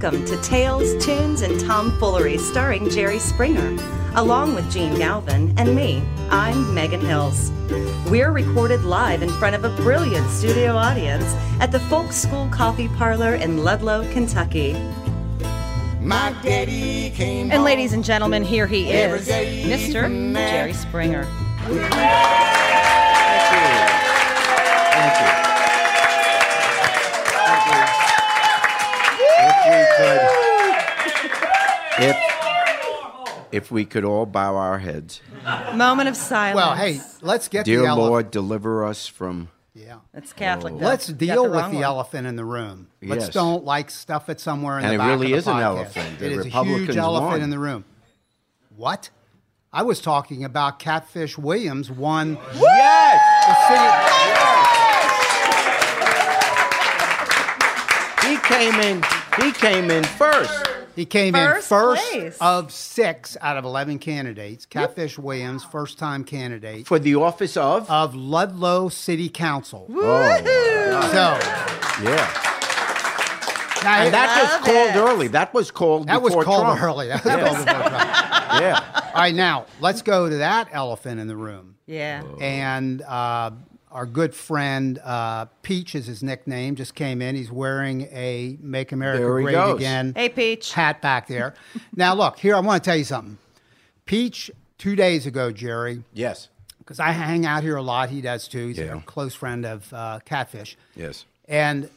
Welcome to Tales, Tunes, and Tomfoolery starring Jerry Springer, along with Gene Galvin and me. I'm Megan Hills. We're recorded live in front of a brilliant studio audience at the Folk School Coffee Parlor in Ludlow, Kentucky. My daddy came And ladies and gentlemen, here he is, Mr. Jerry Springer. If we could, if we could all bow our heads, Moment of silence. Well, hey, let's get dear the elephant. Lord, deliver us from. Yeah. It's Catholic. though. Let's deal the with the one. elephant in the room. Let's Yes. don't like stuff it somewhere in And the back. And it back really of is the an elephant. The It is a huge elephant won. in the room. What? I was talking about Catfish Williams won Yes! the. He came in. He came in first. He came First in first place. of six out of 11 candidates. Catfish Williams, first time candidate for the office of. of Ludlow City Council. oh, my God. So, yeah. now, And that was Love called it. early. That was called. that was called Trump. early. That was Yeah. called before Trump. Yeah. All right, now let's go to that elephant in the room. Yeah. And uh, our good friend uh, Peach is his nickname. Just came in. He's wearing a "Make America There Great goes. Again" Hey, Peach. hat back there. now, look here. I want to tell you something. Peach, two days ago, Jerry, Yes. because I hang out here a lot. He does too. He's Yeah. a close friend of uh, Catfish. Yes. And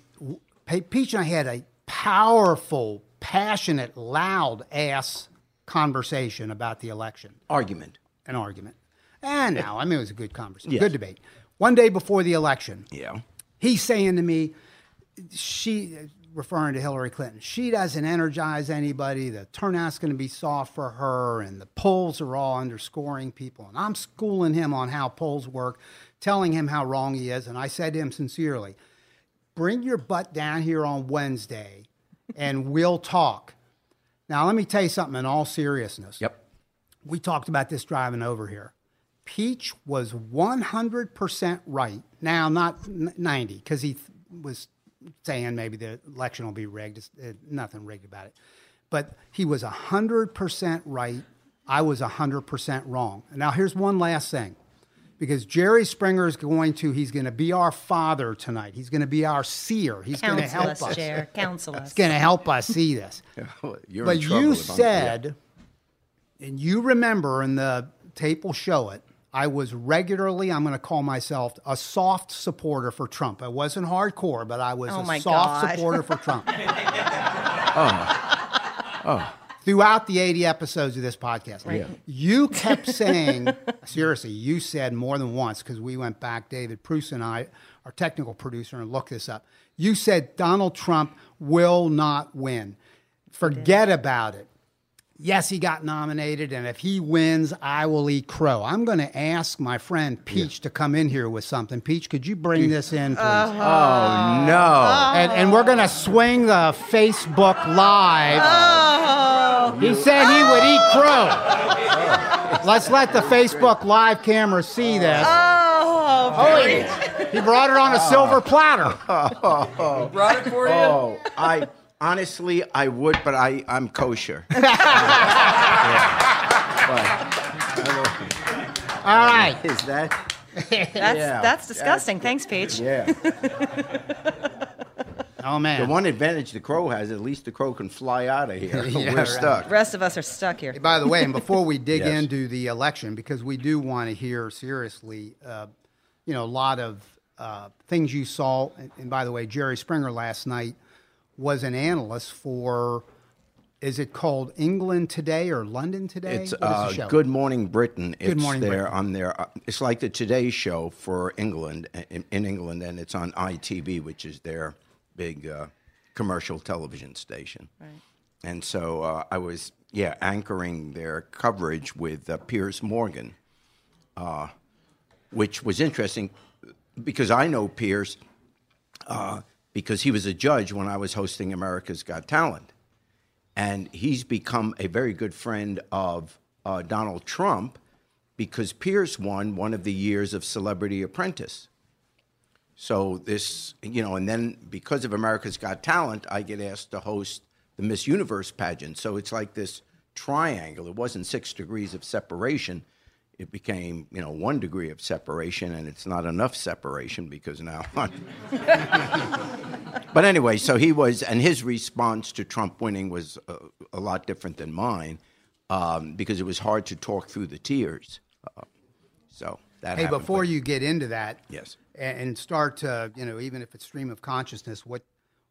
Peach and I had a powerful, passionate, loud ass conversation about the election Argument. an argument. And now, I mean, it was a good conversation, Yes. good debate. One day before the election, Yeah. he's saying to me, she, referring to Hillary Clinton, she doesn't energize anybody. The turnout's going to be soft for her, and the polls are all underscoring people. And I'm schooling him on how polls work, telling him how wrong he is. And I said to him sincerely, bring your butt down here on Wednesday and we'll talk. Now, let me tell you something in all seriousness Yep. we talked about this driving over here. Peach was 100% right. Now, not 90, because he th- was saying maybe the election will be rigged. It's, uh, nothing rigged about it. But he was 100% right. I was 100% wrong. Now, here's one last thing. Because Jerry Springer is going to, he's going to be our father tonight. He's going to be our seer. He's going to help us, us. Jer. Counsel us. He's going to help us see this. You're But in trouble you if I'm- said, and you remember, and the tape will show it. I was regularly, I'm going to call myself a soft supporter for Trump. I wasn't hardcore, but I was Oh a soft God. supporter for Trump. Oh. Oh. Throughout the 80 episodes of this podcast, you kept saying, seriously, you said more than once, because we went back, David Pruce and I, our technical producer, and looked this up. You said Donald Trump will not win. Forget about it. Yes, he got nominated, and if he wins, I will eat crow. I'm going to ask my friend Peach to come in here with something. Peach, could you bring this in, please? Uh-huh. Oh no. Uh-huh. and, and we're going to swing the Facebook Live. Oh, He said he would eat crow. Let's let the Facebook Live camera see this. oh, Oh, he, he brought it on a silver platter. oh he Brought it for you. Oh, I honestly I would, but I I'm kosher. All right. Is that? that's Yeah. that's disgusting. Thanks, Peach. Yeah. Oh, man. The one advantage the crow has, at least the crow can fly out of here. Yeah, We're right. stuck. The rest of us are stuck here. By the way, and before we dig Yes. into the election, because we do want to hear seriously, uh, you know, a lot of uh, things you saw. And, and by the way, Jerry Springer last night was an analyst for, is it called England Today or London Today? It's What is the uh, show? Good Morning Britain. It's Morning there Britain. on their. Uh, it's like the Today Show for England in, in England, and it's on ITV, which is their big uh, commercial television station. Right. And so uh, I was, yeah, anchoring their coverage with uh, Piers Morgan, uh, which was interesting because I know Piers uh, because he was a judge when I was hosting America's Got Talent. And he's become a very good friend of uh, Donald Trump because Piers won one of the years of Celebrity Apprentice. So this, you know, and then because of America's Got Talent, I get asked to host the Miss Universe pageant. So it's like this triangle. It wasn't six degrees of separation. It became, you know, one degree of separation, and it's not enough separation because now. but anyway, so he was, and his response to Trump winning was a, a lot different than mine um, because it was hard to talk through the tears. Uh, so that. Hey, happened, before but- you get into that, Yes. and, and start to, you know, even if it's stream of consciousness, what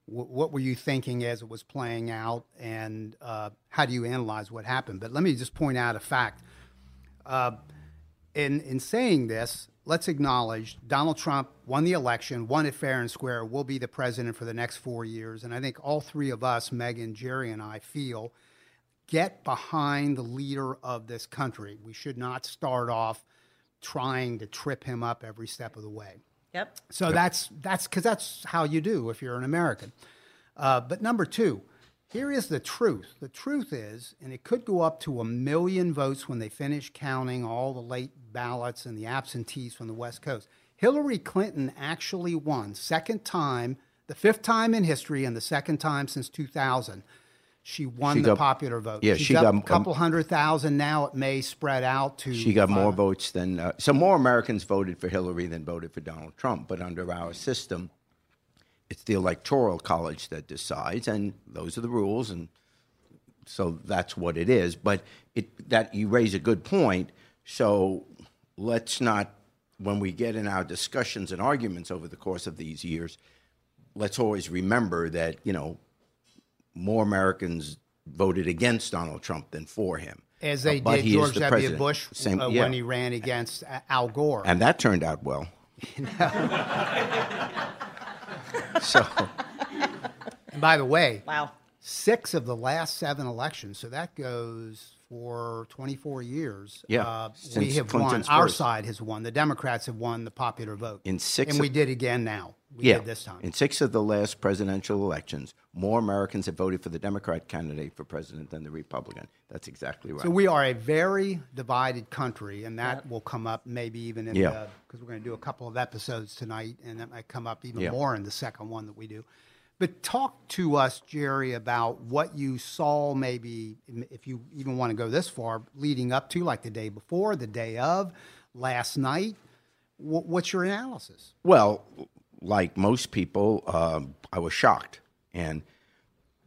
what, what were you thinking as it was playing out, and uh, how do you analyze what happened? But let me just point out a fact. Uh, in in saying this, let's acknowledge Donald Trump won the election, won it fair and square, will be the president for the next four years, and I think all three of us, Megan, Jerry, and I, feel get behind the leader of this country. We should not start off trying to trip him up every step of the way. Yep. So that's that's because that's how you do if you're an American. Uh, but number two, here is the truth. The truth is, and it could go up to a million votes when they finish counting all the late ballots and the absentees from the West Coast. Hillary Clinton actually won, second time, the fifth time in history, and the second time since 2000. She won She the got- popular vote. yeah, She's she got, um, a couple hundred thousand now. It may spread out to. She got more uh, votes than uh, so more Americans voted for Hillary than voted for Donald Trump. But under our system, it's the electoral college that decides, and those are the rules, and so that's what it is. But it that you raise a good point. So let's not, when we get in our discussions and arguments over the course of these years, let's always remember that you know more Americans voted against Donald Trump than for him. as they Uh, did George the W. president. Bush Same- uh, yeah. when he ran against uh, Al Gore. And that turned out well. so, And by the way, Wow. six of the last seven elections, so that goes for 24 years. Yeah, uh, we have Clinton's won. Our first. side has won. The Democrats have won the popular vote. In six and of- we did again now. We yeah, did this time. in six of the last presidential elections, more Americans have voted for the Democrat candidate for president than the Republican. That's exactly right. So we are a very divided country, and that will come up maybe even in Yeah. the because we're going to do a couple of episodes tonight, and that might come up even Yeah. more in the second one that we do. But talk to us, Jerry, about what you saw. Maybe if you even want to go this far, leading up to like the day before, the day of, last night. Wh- What's your analysis? Well, like most people, um, I was shocked. And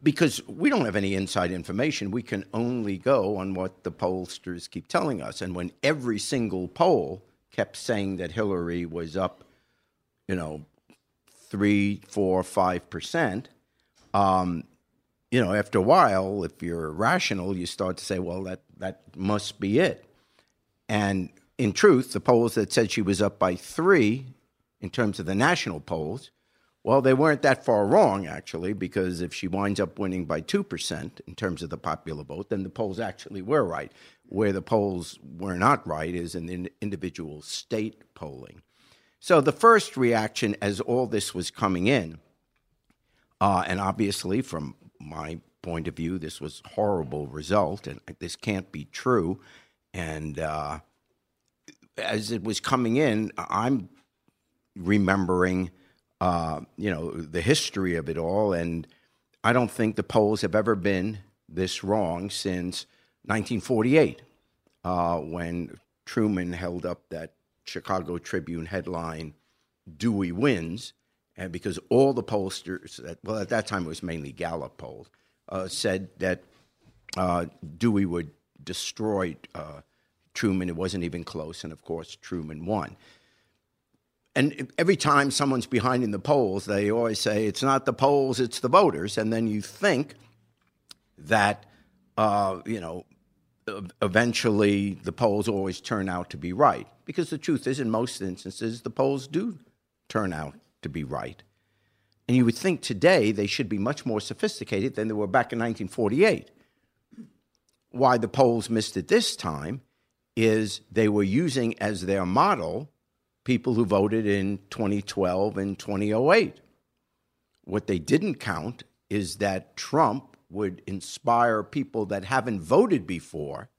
because we don't have any inside information, we can only go on what the pollsters keep telling us. And when every single poll kept saying that Hillary was up, you know, three, four, five percent, um, you know, after a while, if you're rational, you start to say, well, that, that must be it. And in truth, the polls that said she was up by three in terms of the national polls, well, they weren't that far wrong, actually, because if she winds up winning by 2% in terms of the popular vote, then the polls actually were right. Where the polls were not right is in the individual state polling. So the first reaction as all this was coming in, uh, and obviously from my point of view, this was horrible result, and this can't be true. And uh, as it was coming in, I'm remembering, uh, you know, the history of it all, and I don't think the polls have ever been this wrong since 1948, uh, when Truman held up that Chicago Tribune headline, "Dewey wins," and because all the pollsters, that, well, at that time it was mainly Gallup polls, uh, said that uh, Dewey would destroy uh, Truman. It wasn't even close, and of course, Truman won. And every time someone's behind in the polls, they always say it's not the polls, it's the voters. And then you think that, uh, you know, eventually the polls always turn out to be right. Because the truth is, in most instances, the polls do turn out to be right. And you would think today they should be much more sophisticated than they were back in 1948. Why the polls missed it this time is they were using as their model people who voted in 2012 and 2008. What they didn't count is that Trump would inspire people that haven't voted before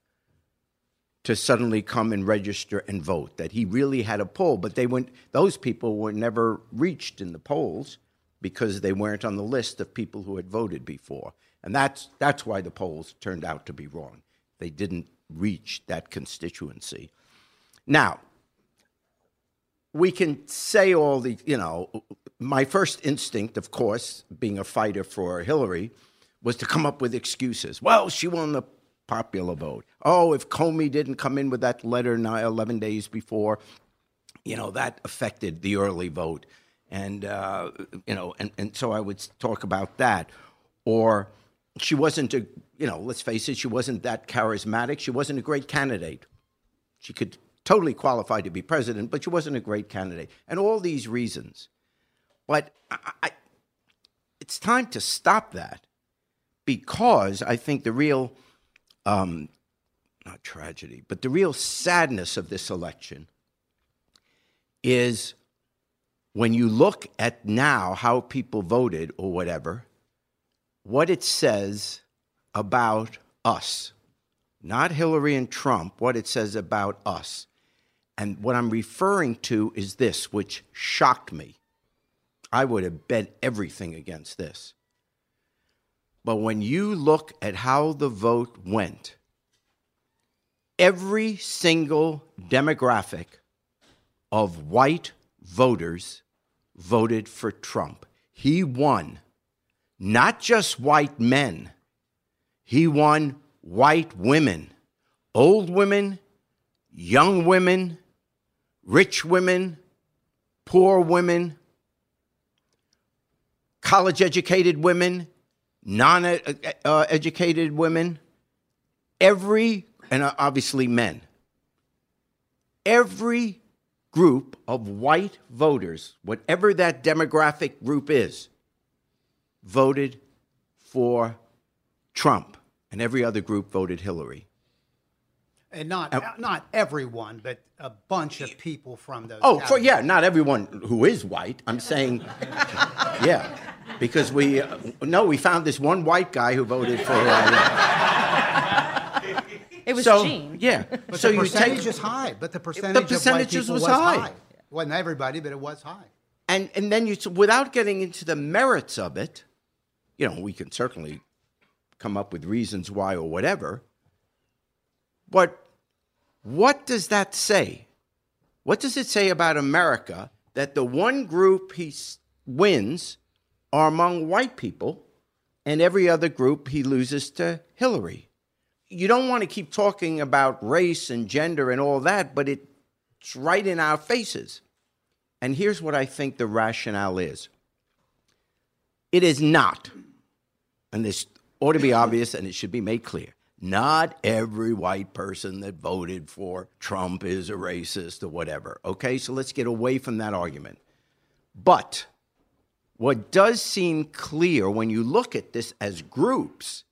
to suddenly come and register and vote. That he really had a pull, but they went. Those people were never reached in the polls because they weren't on the list of people who had voted before. And that's, that's why the polls turned out to be wrong. They didn't reach that constituency. Now, we can say all the, you know, my first instinct, of course, being a fighter for Hillary, was to come up with excuses. Well, she won the popular vote. Oh, if Comey didn't come in with that letter 11 days before, you know, that affected the early vote. And, uh, you know, and, and so I would talk about that. Or she wasn't a, you know, let's face it, she wasn't that charismatic. She wasn't a great candidate. She could totally qualify to be president, but she wasn't a great candidate. And all these reasons. But I, I, it's time to stop that because I think the real, um, not tragedy, but the real sadness of this election is when you look at now how people voted or whatever, what it says about us, not Hillary and Trump, what it says about us. And what I'm referring to is this, which shocked me. I would have bet everything against this. But when you look at how the vote went, every single demographic of white voters voted for Trump. He won not just white men, he won white women, old women, young women, rich women, poor women, college educated women, non uh, educated women, every, and obviously men, every group of white voters, whatever that demographic group is, voted for Trump, and every other group voted Hillary. And not uh, not everyone, but a bunch of people from those. Oh, for, yeah, not everyone who is white. I'm saying, yeah, because we uh, no, we found this one white guy who voted for. Uh, it was so, Gene. Yeah, But so the you percentage take is high. But the percentage, of white percentages people was was high. high. Wasn't everybody, but it was high. and and then you without getting into the merits of it, you know, we can certainly come up with reasons why or whatever. But what does that say? What does it say about America that the one group he wins are among white people and every other group he loses to Hillary? You don't want to keep talking about race and gender and all that, but it's right in our faces. And here's what I think the rationale is it is not, and this ought to be obvious and it should be made clear. Not every white person that voted for Trump is a racist or whatever. Okay, so let's get away from that argument. But what does seem clear when you look at this as groups,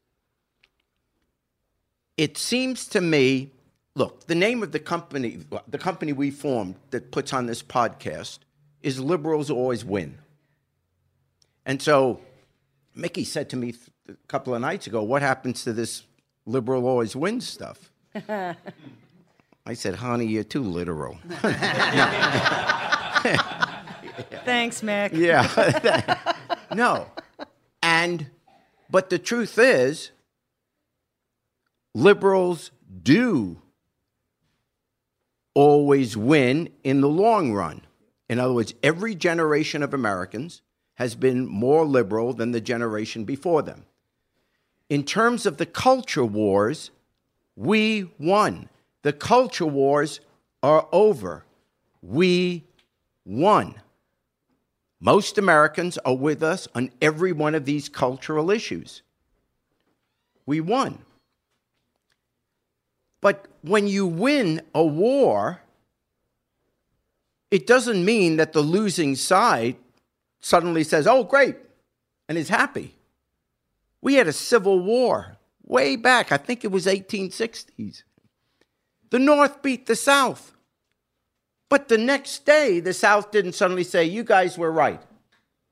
it seems to me look, the name of the company, the company we formed that puts on this podcast is Liberals Always Win. And so Mickey said to me a couple of nights ago, What happens to this liberal always wins stuff? I said, Honey, you're too literal. Thanks, Mick. Yeah. no. And, but the truth is, liberals do always win in the long run. In other words, every generation of Americans has been more liberal than the generation before them. In terms of the culture wars, we won. The culture wars are over. We won. Most Americans are with us on every one of these cultural issues. We won. But when you win a war, it doesn't mean that the losing side suddenly says, oh, great, and is happy. We had a civil war way back, I think it was 1860s. The North beat the South. But the next day, the South didn't suddenly say, you guys were right.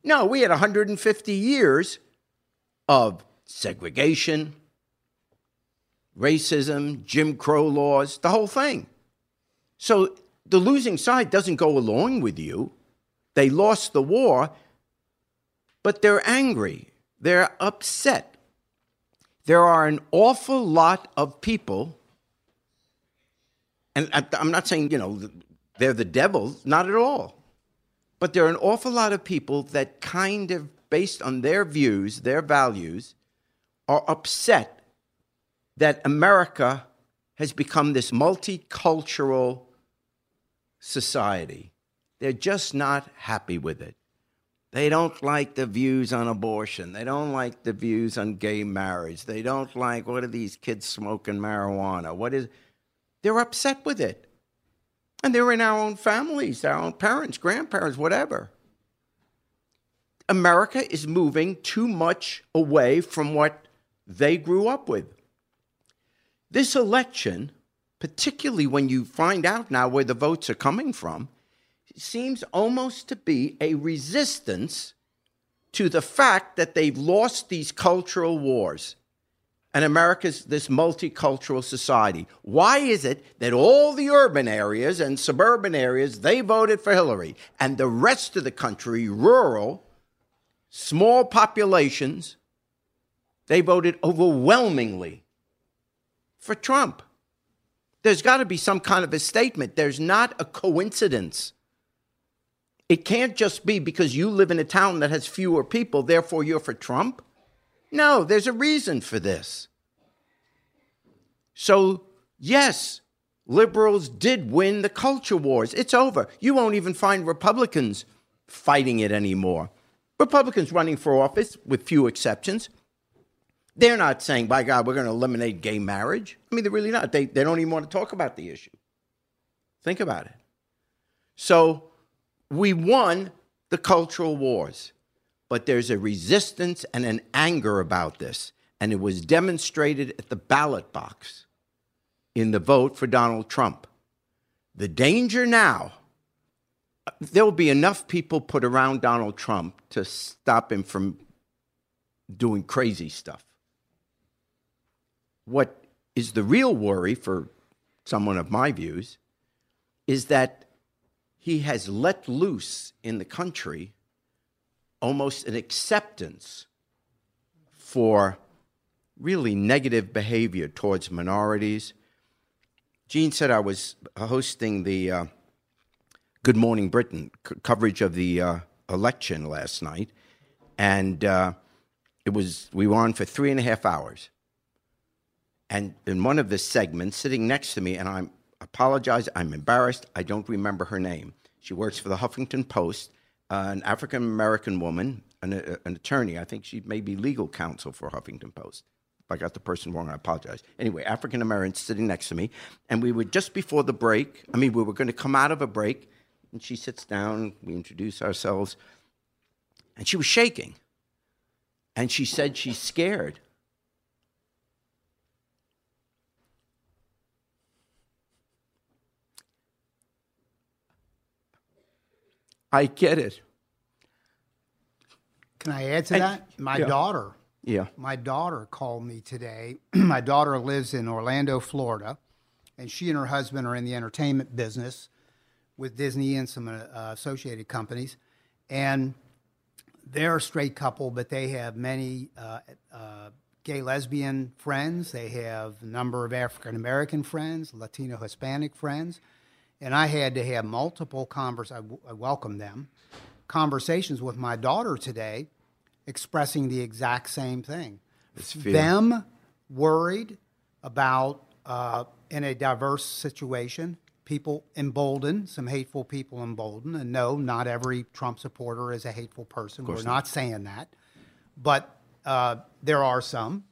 No, we had 150 years of segregation, racism, Jim Crow laws, the whole thing. So the losing side doesn't go along with you. They lost the war, but they're angry. They're upset. there are an awful lot of people, and I'm not saying, you know, they're the devil, not at all. But there are an awful lot of people that kind of, based on their views, their values, are upset that America has become this multicultural society. They're just not happy with it. They don't like the views on abortion. They don't like the views on gay marriage. They don't like what are these kids smoking marijuana? What is they're upset with it. And they're in our own families, our own parents, grandparents, whatever. America is moving too much away from what they grew up with. This election, particularly when you find out now where the votes are coming from, seems almost to be a resistance to the fact that they've lost these cultural wars and America's this multicultural society. Why is it that all the urban areas and suburban areas they voted for Hillary and the rest of the country, rural, small populations, they voted overwhelmingly for Trump? There's got to be some kind of a statement. There's not a coincidence. It can't just be because you live in a town that has fewer people, therefore you're for Trump. No, there's a reason for this. So, yes, liberals did win the culture wars. It's over. You won't even find Republicans fighting it anymore. Republicans running for office, with few exceptions, they're not saying, by God, we're going to eliminate gay marriage. I mean, they're really not. They, they don't even want to talk about the issue. Think about it. So, we won the cultural wars, but there's a resistance and an anger about this. And it was demonstrated at the ballot box in the vote for Donald Trump. The danger now, there will be enough people put around Donald Trump to stop him from doing crazy stuff. What is the real worry for someone of my views is that he has let loose in the country almost an acceptance for really negative behavior towards minorities. Gene said I was hosting the uh, Good Morning Britain c- coverage of the uh, election last night, and uh, it was we were on for three and a half hours. And in one of the segments, sitting next to me, and I'm apologize, I'm embarrassed, I don't remember her name. She works for the Huffington Post, uh, an African American woman, an, uh, an attorney. I think she may be legal counsel for Huffington Post. If I got the person wrong, I apologize. Anyway, African American sitting next to me, and we were just before the break. I mean, we were going to come out of a break, and she sits down. We introduce ourselves, and she was shaking, and she said she's scared. I get it. Can I add to And- that? My yeah. daughter, Yeah. my daughter called me today. my daughter lives in Orlando, Florida, and she and her husband are in the entertainment business with Disney and some uh, associated companies. And they're a straight couple, but they have many uh, uh, gay lesbian friends. They have a number of African American friends, Latino Hispanic friends. And I had to have multiple convers. I, w- I welcome them conversations with my daughter today, expressing the exact same thing. Them worried about uh, in a diverse situation, people emboldened, some hateful people emboldened. And no, not every Trump supporter is a hateful person. We're not saying that, but uh, there are some.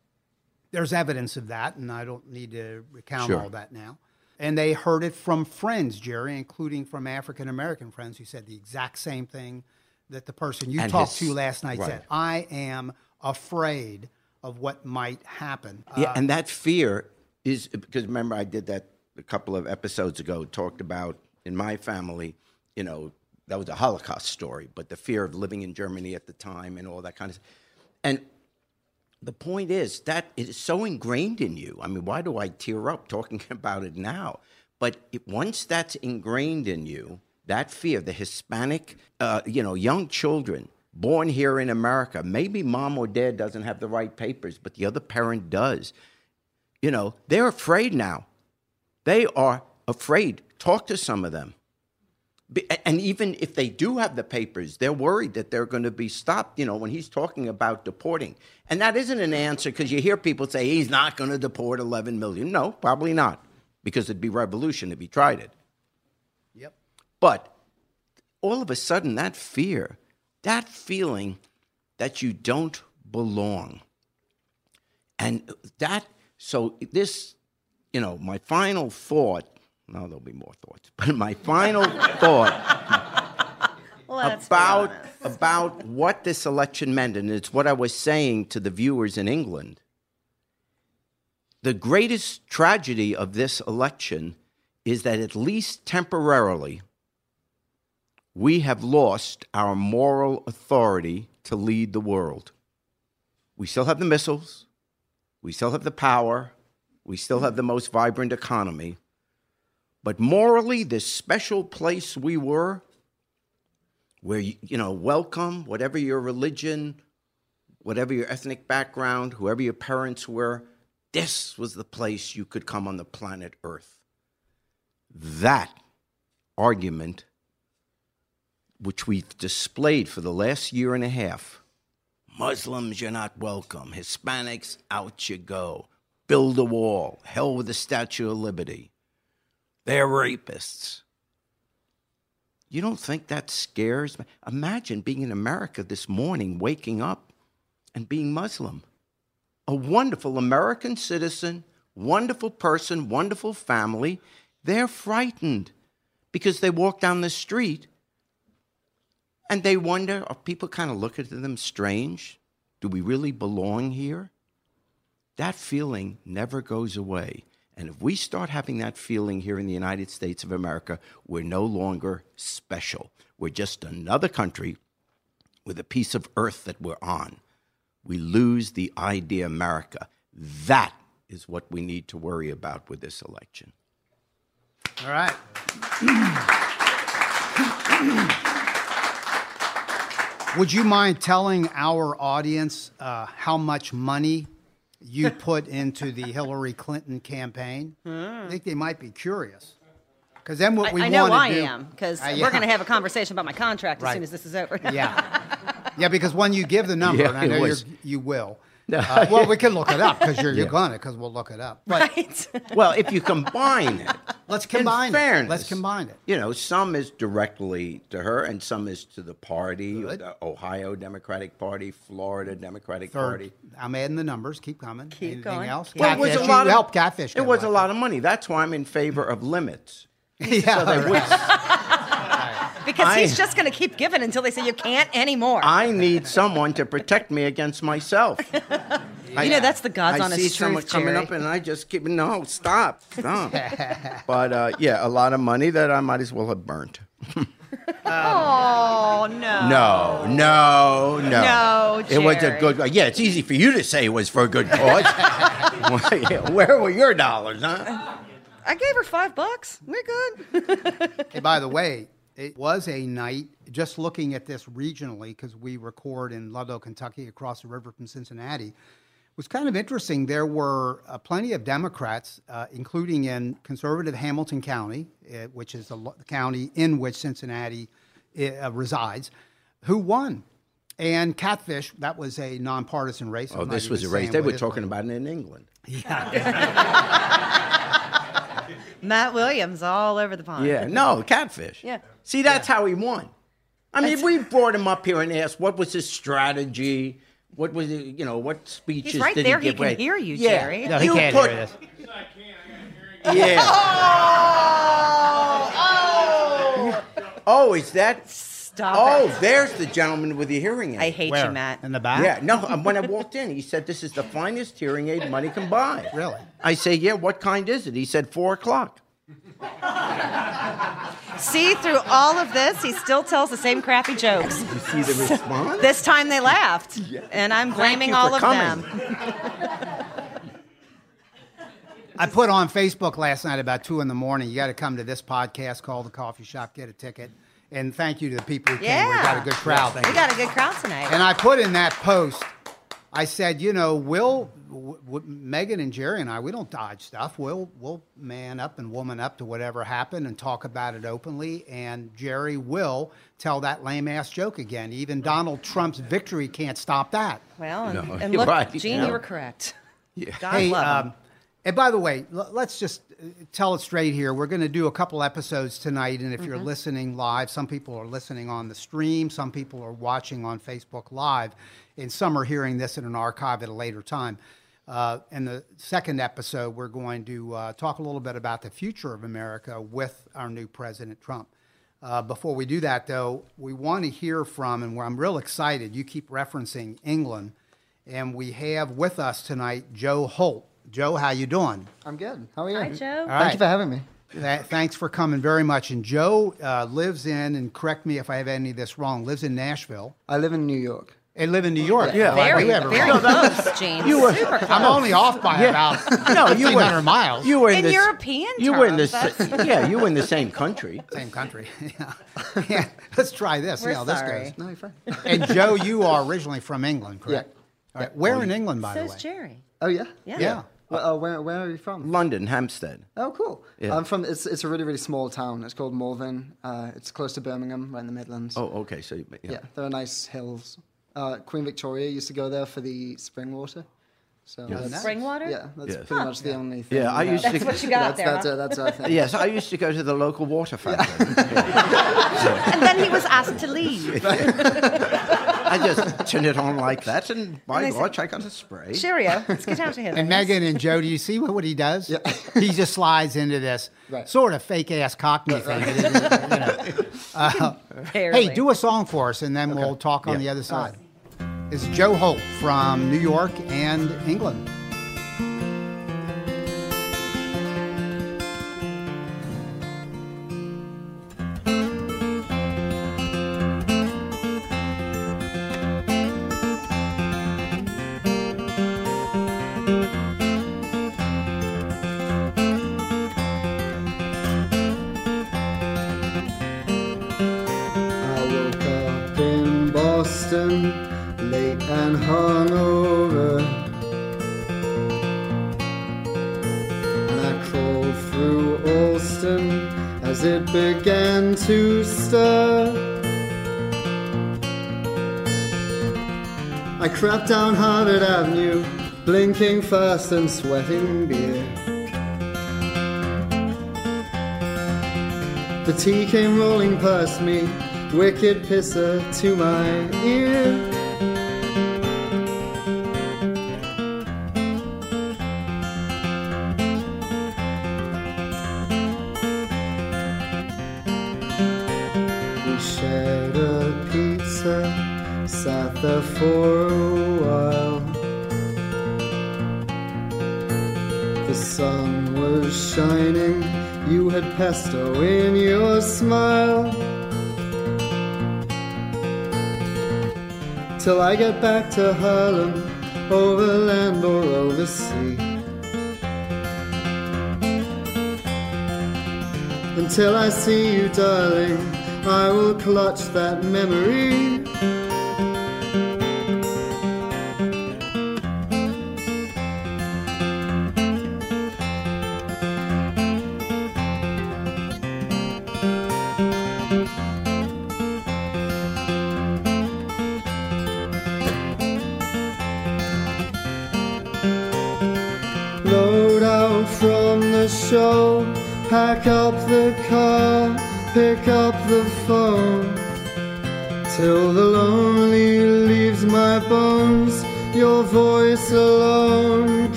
There's evidence of that, and I don't need to recount Sure. all that now. And they heard it from friends, Jerry, including from African American friends who said the exact same thing that the person you And talked his- to last night right. said. I am afraid of what might happen. Yeah, uh, and that fear is because remember I did that a couple of episodes ago. Talked about in my family, you know, that was a Holocaust story, but the fear of living in Germany at the time and all that kind of, and the point is that it is so ingrained in you. I mean, why do I tear up talking about it now? But it, once that's ingrained in you, that fear, the Hispanic, uh, you know, young children born here in America. Maybe mom or dad doesn't have the right papers, but the other parent does. You know, they're afraid now. They are afraid. Talk to some of them. And even if they do have the papers, they're worried that they're going to be stopped, you know, when he's talking about deporting. And that isn't an answer because you hear people say he's not going to deport 11 million. No, probably not, because it'd be revolution if he tried it. Yep. But all of a sudden, that fear, that feeling that you don't belong, and that, so this, you know, my final thought, no, there'll be more thoughts, but my final thought about about what this election meant, and it's what I was saying to the viewers in England. The greatest tragedy of this election is that at least temporarily, we have lost our moral authority to lead the world. We still have the missiles, we still have the power, we still have the most vibrant economy, but morally, this special place we were where you, know welcome whatever your religion whatever your ethnic background whoever your parents were this was the place you could come on the planet earth. That argument which we've displayed for the last year and a half muslims you're not welcome. Hispanics out you go. Build a wall. Hell with the statue of liberty they're rapists you don't think that scares me? Imagine being in America this morning, waking up and being Muslim. A wonderful American citizen, wonderful person, wonderful family. They're frightened because they walk down the street and they wonder are people kind of looking at them strange? Do we really belong here? That feeling never goes away. And if we start having that feeling here in the United States of America, we're no longer special. We're just another country with a piece of earth that we're on. We lose the idea America. That is what we need to worry about with this election. All right. Would you mind telling our audience uh, how much money you put into the Hillary Clinton campaign? I think they might be curious. Because then what I, we I know wanna I do- am because Uh, we're going to have a conversation about my contract as soon as this is over. Yeah. Yeah, because when you give the number, Yeah, and I know you're, you will. Uh, well, we can look it up because you're, you're Yeah. going to, because we'll look it up. But right. Well, if you combine it, let's in combine fairness, it. Let's combine it. You know, some is directly to her, and some is to the party, Good. the Ohio Democratic Party, Florida mm. Democratic Third, Party. I'm adding the numbers. Keep coming. Keep Anything going. else? Well, it was a lot of help catfish. It get was a elected. lot of money. That's why I'm in favor of limits. yeah, So they would- Because I- he's just going to keep giving until they say you can't anymore. I need someone to protect me against myself. you know, that's the God's I honest see truth, someone coming Jerry. up, and I just keep no stop, stop. but uh, yeah, a lot of money that I might as well have burnt. Oh, no. No, no, no. No, It was a Jerry. good. Yeah, it's easy for you to say it was for a good cause. Where were your dollars, huh? I gave her five bucks. We're good. Hey, by the way, it was a night, just looking at this regionally, because we record in Ludlow, Kentucky, across the river from Cincinnati, was kind of interesting. There were uh, plenty of Democrats, uh, including in conservative Hamilton County, uh, which is the lo- county in which Cincinnati uh, resides, who won. And Catfish, that was a nonpartisan race. Oh, I'm this was a race. They were his talking party- about it in England. Yeah. Matt Williams all over the pond. Yeah, no, catfish. Yeah. See, that's how he won. I mean, we brought him up here and asked what was his strategy. What was it? You know, what speeches He's right did there. he He can away? hear you, yeah. Jerry. No, he You can't put- hear this. Yeah. Oh, oh! Oh! is that? Stop Oh, it. there's the gentleman with the hearing aid. I hate Where? you, Matt. In the back? Yeah, no, um, when I walked in, he said, This is the finest hearing aid money can buy. Really? I say, Yeah, what kind is it? He said, Four o'clock. See, through all of this, he still tells the same crappy jokes. You see the response? This time they laughed, and I'm blaming you all for of coming. them. I put on Facebook last night about two in the morning. You got to come to this podcast Call The Coffee Shop, get a ticket. And thank you to the people who came. We got a good crowd. We got a good crowd tonight. And I put in that post, I said, you know, we'll, w- w- Megan and Jerry and I, we don't dodge stuff. We'll, we'll man up and woman up to whatever happened and talk about it openly. And Jerry will tell that lame ass joke again. Even Donald Trump's victory can't stop that. well, and, No, and you're look, right. Gene, Yeah. you were correct. Yeah. God hey, love him. um, and by the way, l- let's just uh, tell it straight here. We're going to do a couple episodes tonight, and if Mm-hmm. you're listening live, some people are listening on the stream, some people are watching on Facebook Live, and some are hearing this in an archive at a later time. Uh, in the second episode, we're going to uh, talk a little bit about the future of America with our new President Trump. Uh, before we do that, though, we want to hear from, and where I'm real excited. You keep referencing England, and we have with us tonight Joe Holt. Joe, how you doing? I'm good. How are you? Hi, Joe. All Thank right. you for having me. Th- thanks for coming very much. And Joe uh, lives in, and correct me if I have any of this wrong, lives in Nashville. I live in New York. And live in New York. Yeah. Like Very, we have it very wrong. close, Gene. Super close. I'm only off by about No, you were 1,500 miles. You were in, In the, European You were in the sa- yeah. You were in the same country. Same country. yeah. yeah. Let's try this. We're See how this sorry. goes. No, you're fine. And Joe, you are originally from England, correct? All right. Where in England, by the way? So's way? Jerry. Oh yeah. Yeah. Yeah. Well, uh, where where are you from? London, Hampstead. Oh, cool. Yeah. I'm from. It's it's a really really small town. It's called Malvern. Uh, it's close to Birmingham, right in the Midlands. Oh, okay. So yeah. yeah. There are nice hills. Uh, Queen Victoria used to go there for the spring water. So that's, Spring water? Yeah, that's Yes. pretty much the only thing. Yeah, I that- used to- That's what you got that's, there. That's, huh? uh, that's our thing. Yes, I used to go to the local water fountain. And then he was asked to leave. I just turned it on like that, and by And they gosh, I got a spray. Cheerio. Let's get out of here. And ladies. Megan and Joe, do you see what, what he does? Yeah. he just slides into this Right. sort of fake ass cockney thing. It isn't, you know. Uh, hey, do a song for us, and then we'll talk on Yeah. the other side. It's Joe Holt from New York and England. Boston, and hungover. And I crawled through Allston as it began to stir. I crept down Harvard Avenue, blinking fast and sweating beer. The T came rolling past me, wicked pisser to my ear. Pesto in your smile. Till I get back to Harlem, over land or over sea. Until I see you, darling, I will clutch that memory. The phone.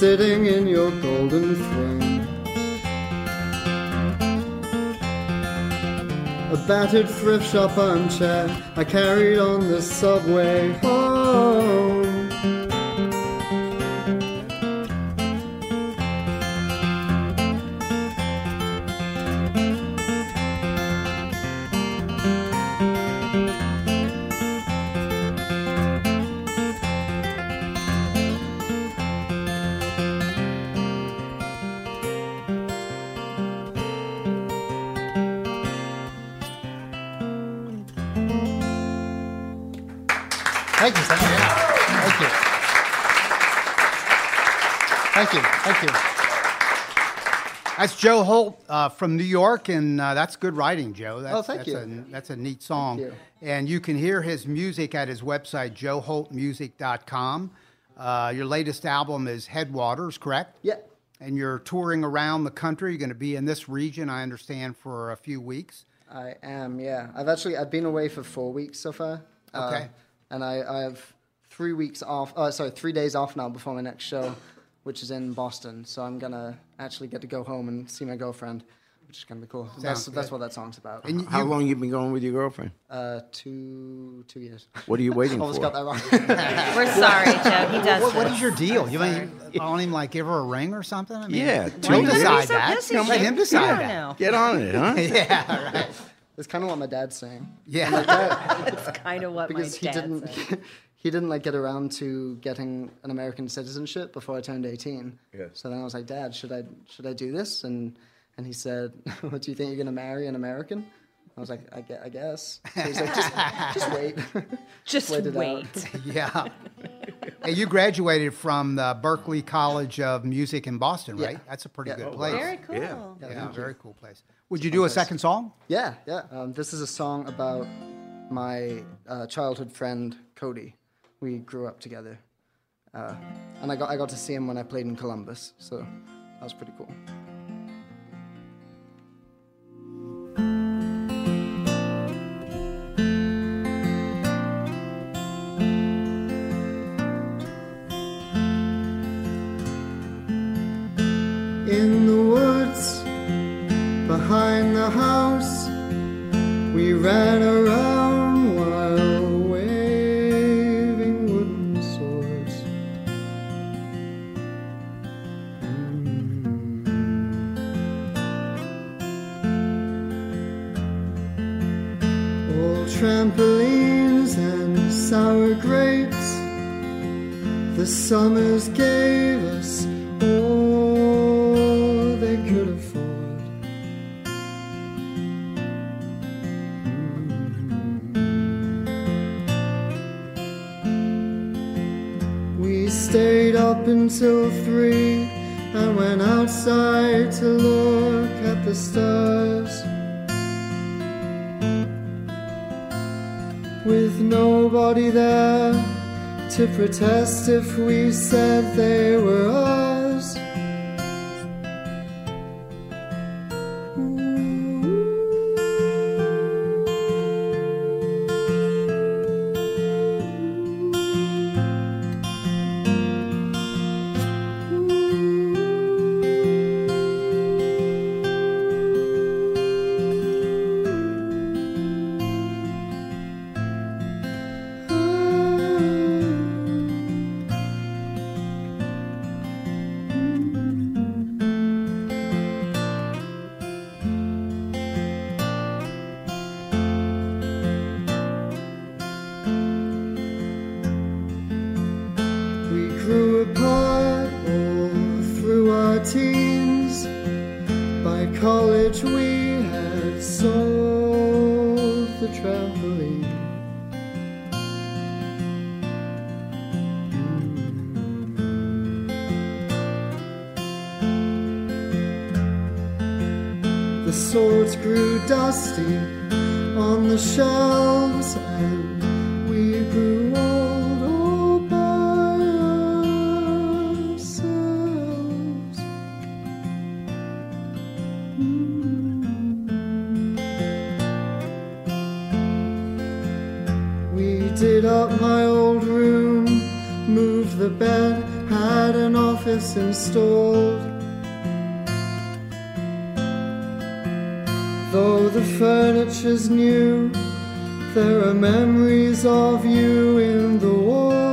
Sitting in your golden throne. A battered thrift shop armchair I carried on the subway home. That's Joe Holt uh, from New York, and uh, that's good writing, Joe. That's, Oh, thank that's you. A, that's a neat song. you. And you can hear his music at his website, joeholtmusic.com. Uh, your latest album is Headwaters, correct? Yeah. And you're touring around the country. You're going to be in this region, I understand, for a few weeks. I am, yeah. I've actually I've been away for four weeks so far. Uh, Okay. and I, I have three weeks off. Uh, sorry, three days off now before my next show, which is in Boston. So I'm gonna actually get to go home and see my girlfriend, which is gonna be cool. That's good. that's what that song's about. And How you- long you been going with your girlfriend? uh, two two years. What are you waiting Almost for? got that wrong. We're sorry, Joe. He does. What, what this. is your deal? You mean on him like give her a ring or something? I mean, Yeah, let two him years. decide So that. pissy, Let Joe. him decide Yeah, that. know. Get on it, huh? Yeah, right. That's kind of what my dad's saying. Yeah. It's kind of what because he my dad didn't said. He didn't like get around to getting an American citizenship before I turned 18. Yeah. So then I was like, Dad, should I should I do this? And and he said, What do you think you're gonna marry an American? I was like, I, gue- I guess. So he's like, just, just wait. Just Wait it out. wait. yeah. Hey, you graduated from the Berklee College of Music in Boston, Yeah. right? That's a pretty Yeah. good Oh, place. Very cool. Yeah. Yeah, very cool place. Would you do a second song? yeah, yeah. Um, this is a song about my uh, childhood friend Cody. We grew up together, uh, and I got I got to see him when I played in Columbus. So that was pretty cool. In the woods behind the house, we ran around to protest if we said they were ours. Installed. Though the furniture's new, there are memories of you in the walls.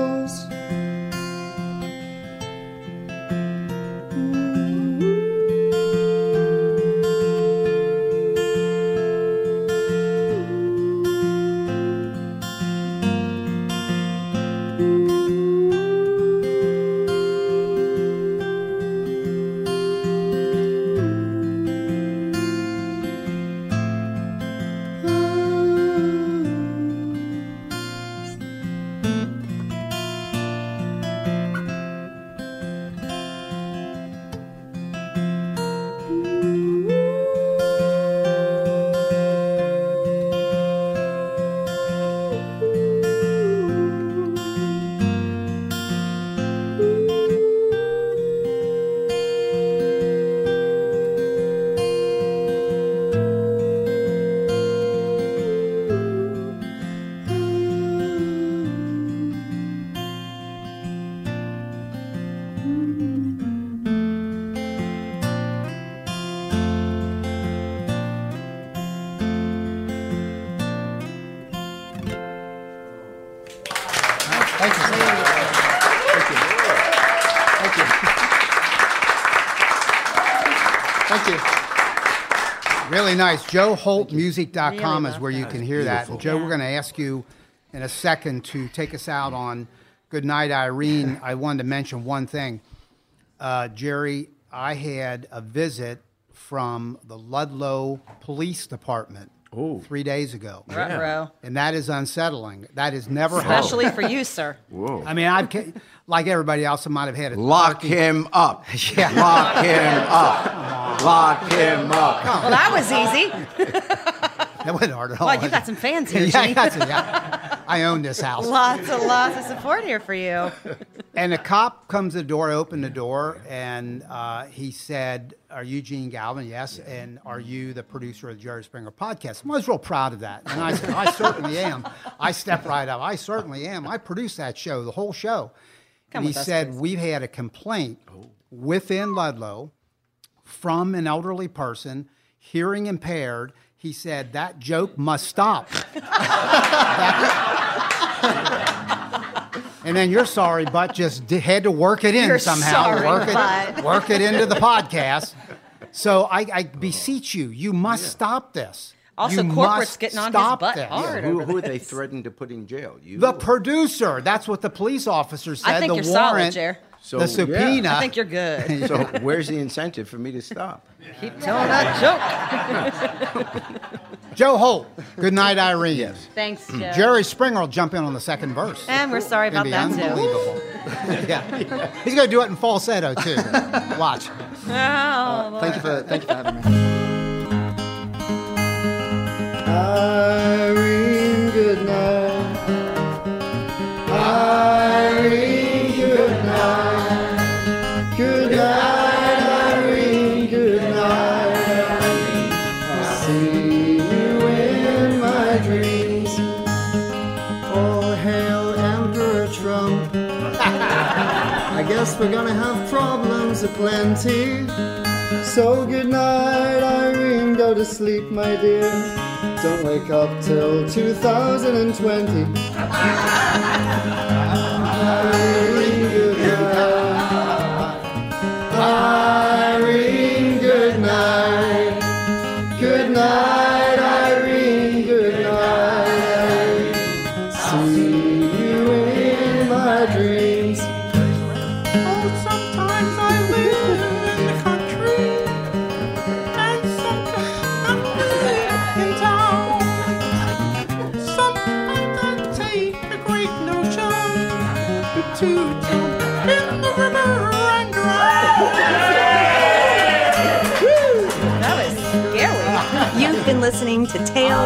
Thank you. Thank you. Thank you. Thank you. Really nice. JoeHoltMusic.com really is where you can hear that. And Joe, yeah. we're going to ask you in a second to take us out on Good Night Irene. I wanted to mention one thing. Uh, Jerry, I had a visit from the Ludlow Police Department Oh. three days ago. Ruh-roh. And that is unsettling. That is never Especially happened. for you, sir. Whoa. I mean, I've, like everybody else, I might have had a Lock him up. Yeah. Lock him up. Lock him up. Well, that was easy. That wasn't hard at all. Well, you got some fans here, yeah, I, got some, yeah. I own this house. Lots and lots of support here for you. And a cop comes to the door, opened the door, and uh, he said, Are you Gene Galvin? Yes. And are you the producer of the Jerry Springer podcast? I was real proud of that. And I said, I certainly am. I stepped right up. I certainly am. I produced that show, the whole show. Come and he us, said, please. We've had a complaint within Ludlow from an elderly person, hearing impaired. He said, That joke must stop. And then you're sorry, but just d- had to work it in You're somehow. sorry, work but. it, work it into the podcast. So I, I beseech you, you must stop this. Also, You corporate's getting on his butt this. hard. Who, over who are they this. threatened to put in jail? You? The producer. That's what the police officer said. I think the you're solid, Jer. So, the yeah. subpoena. I think you're good. so where's the incentive for me to stop? Keep telling that joke. Joe Holt. Good night, Irene. Yes. Thanks, mm. Joe. Jerry Springer will jump in on the second verse. And we're sorry about that, be too. unbelievable. yeah. He's going to do it in falsetto, too. Watch. Oh, Thank you for thank you for having me. Irene, good night. Irene, We're gonna have problems aplenty. So good night, Irene. Go to sleep, my dear. Don't wake up till 2020. Irene,